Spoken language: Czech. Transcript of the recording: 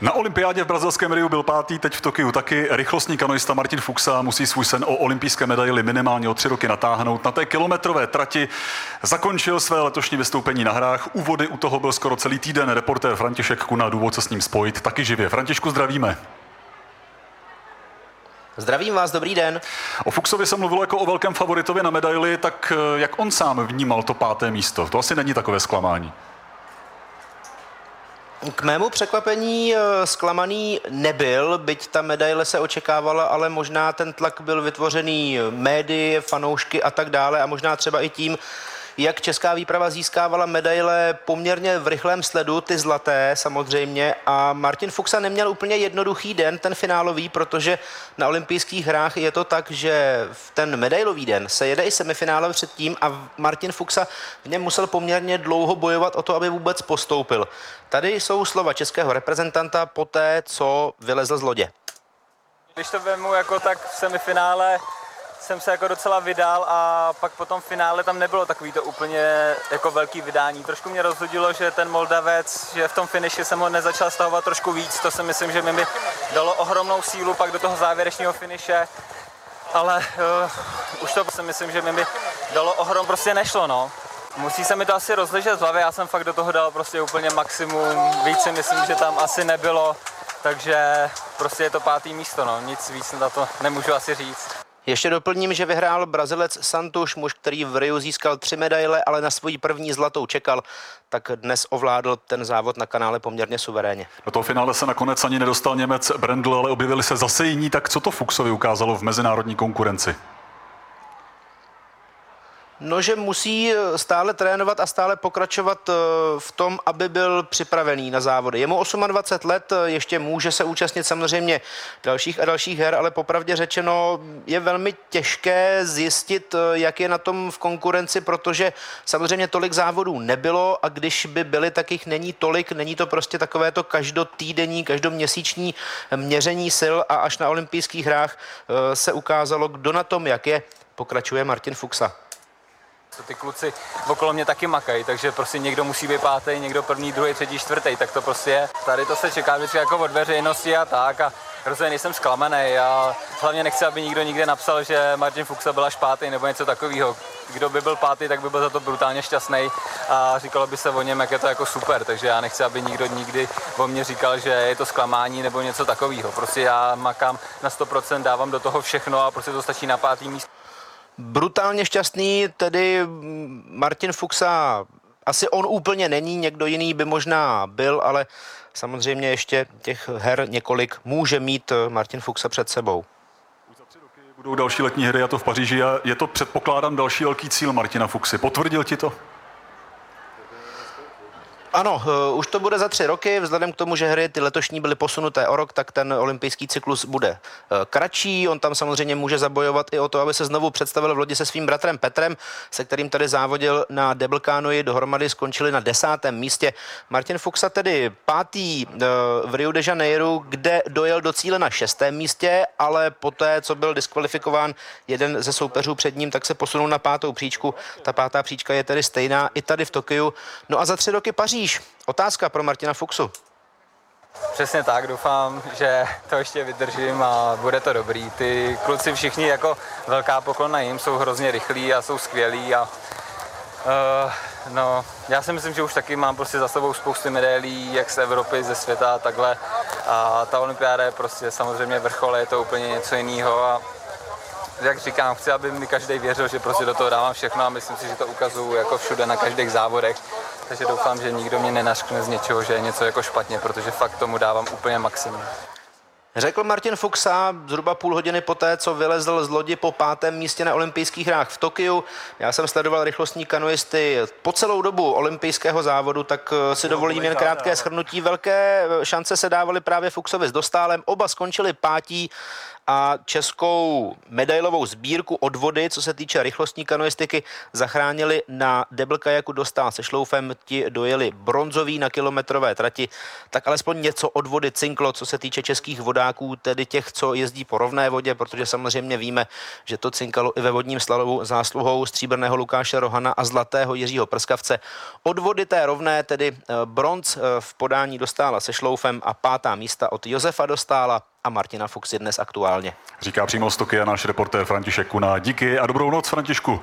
Na olympiádě v brazilském Riu byl pátý, teď v Tokiu taky. Rychlostní kanoista Martin Fuxa musí svůj sen o olympijské medaili minimálně o tři roky natáhnout. Na té kilometrové trati zakončil své letošní vystoupení na hrách. Úvody u toho byl skoro celý týden. Reportér František Kuna důvod se s ním spojit taky živě. Františku, zdravíme. Zdravím vás, dobrý den. O Fuxovi se mluvilo jako o velkém favoritovi na medaili, tak eh, jak on sám vnímal to páté místo? To asi není takové zklamání. K mému překvapení eh, zklamaný nebyl, byť ta medaile se očekávala, ale možná ten tlak byl vytvořený médii, fanoušky a tak dále a možná třeba i tím, jak česká výprava získávala medaile poměrně v rychlém sledu, ty zlaté samozřejmě. A Martin Fuxa neměl úplně jednoduchý den, ten finálový, protože na olympijských hrách je to tak, že v ten medailový den se jede i semifinále předtím a Martin Fuxa v něm musel poměrně dlouho bojovat o to, aby vůbec postoupil. Tady jsou slova českého reprezentanta po té, co vylezl z lodě. Když to vemu jako tak v semifinále, jsem se jako docela vydal a pak po tom finále tam nebylo takový to úplně jako velký vydání. Trošku mě rozhodilo, že ten Moldavec, že v tom finiši jsem ho nezačal stahovat trošku víc, to si myslím, že mi by dalo ohromnou sílu pak do toho závěrečného finiše. Ale uh, už to si myslím, že mi by dalo ohrom, prostě nešlo, no. Musí se mi to asi rozležet z hlavy, já jsem fakt do toho dal prostě úplně maximum, víc si myslím, že tam asi nebylo, takže prostě je to pátý místo, no, nic víc na to nemůžu asi říct. Ještě doplním, že vyhrál Brazilec Santuš, muž, který v Riu získal tři medaile, ale na svoji první zlatou čekal, tak dnes ovládl ten závod na kanále poměrně suverénně. Do toho finále se nakonec ani nedostal Němec Brendl, ale objevili se zase jiní, tak co to Fuxovi ukázalo v mezinárodní konkurenci? No, že musí eh, stále trénovat a stále pokračovat eh, v tom, aby byl připravený na závody. Je mu 28 let, eh, ještě může se účastnit samozřejmě dalších a dalších her, ale popravdě řečeno je velmi těžké zjistit, jak je na tom v konkurenci, protože samozřejmě tolik závodů nebylo a když by byly, tak jich není tolik. Není to prostě takové to každotýdenní, každoměsíční měření sil a až na olympijských hrách se ukázalo, kdo na tom jak je. Pokračuje Martin Fuxa ty kluci okolo mě taky makají, takže prostě někdo musí být pátý, někdo první, druhý, třetí, čtvrtý, tak to prostě je. Tady to se čeká vždycky jako od veřejnosti a tak a rozhodně nejsem zklamaný a hlavně nechci, aby nikdo nikde napsal, že Martin Fuxa byla špátý nebo něco takového. Kdo by byl pátý, tak by byl za to brutálně šťastný a říkalo by se o něm, jak je to jako super, takže já nechci, aby nikdo nikdy o mě říkal, že je to zklamání nebo něco takového. Prostě já makám na 100%, dávám do toho všechno a prostě to stačí na pátý místo. Brutálně šťastný tedy Martin Fuxa asi on úplně není, někdo jiný by možná byl, ale samozřejmě ještě těch her několik může mít Martin Fuxa před sebou. Budou další letní hry a to v Paříži a je to předpokládám další velký cíl Martina Fuxy. Potvrdil ti to? Ano, uh, už to bude za tři roky. Vzhledem k tomu, že hry ty letošní byly posunuté o rok, tak ten olympijský cyklus bude uh, kratší. On tam samozřejmě může zabojovat i o to, aby se znovu představil v lodi se svým bratrem Petrem, se kterým tady závodil na Deblkánoji. Dohromady skončili na desátém místě. Martin Fuxa tedy pátý uh, v Rio de Janeiro, kde dojel do cíle na šestém místě, ale poté, co byl diskvalifikován jeden ze soupeřů před ním, tak se posunul na pátou příčku. Ta pátá příčka je tedy stejná i tady v Tokiu. No a za tři roky Paříž Paříž. Otázka pro Martina Fuxu. Přesně tak, doufám, že to ještě vydržím a bude to dobrý. Ty kluci všichni jako velká poklona jim, jsou hrozně rychlí a jsou skvělí a uh, no, já si myslím, že už taky mám prostě za sebou spousty medailí, jak z Evropy, ze světa a takhle. A ta olympiáda je prostě samozřejmě vrchol, je to úplně něco jiného a jak říkám, chci, aby mi každý věřil, že prostě do toho dávám všechno a myslím si, že to ukazuju jako všude na každých závodech takže doufám, že nikdo mě nenaškne z něčeho, že je něco jako špatně, protože fakt tomu dávám úplně maximum. Řekl Martin Fuxa zhruba půl hodiny poté, co vylezl z lodi po pátém místě na olympijských hrách v Tokiu. Já jsem sledoval rychlostní kanoisty po celou dobu olympijského závodu, tak eh, si dovolím jen krátké shrnutí. Velké eh, šance se dávaly právě Fuxovi s Dostálem. Oba skončili pátí a českou medailovou sbírku od vody, co se týče rychlostní kanoistiky, zachránili na Debl kajaku dostal se šloufem, ti dojeli bronzový na kilometrové trati, tak alespoň něco od vody cinklo, co se týče českých vodáků tedy těch, co jezdí po rovné vodě, protože samozřejmě víme, že to cinkalo i ve vodním slalovu zásluhou stříbrného Lukáše Rohana a zlatého Jiřího Prskavce. Od vody té rovné tedy eh, bronz eh, v podání dostála se šloufem a pátá místa od Josefa dostála a Martina Fuchs je dnes aktuálně. Říká přímo z Tokia náš reportér František Kuna. Díky a dobrou noc, Františku.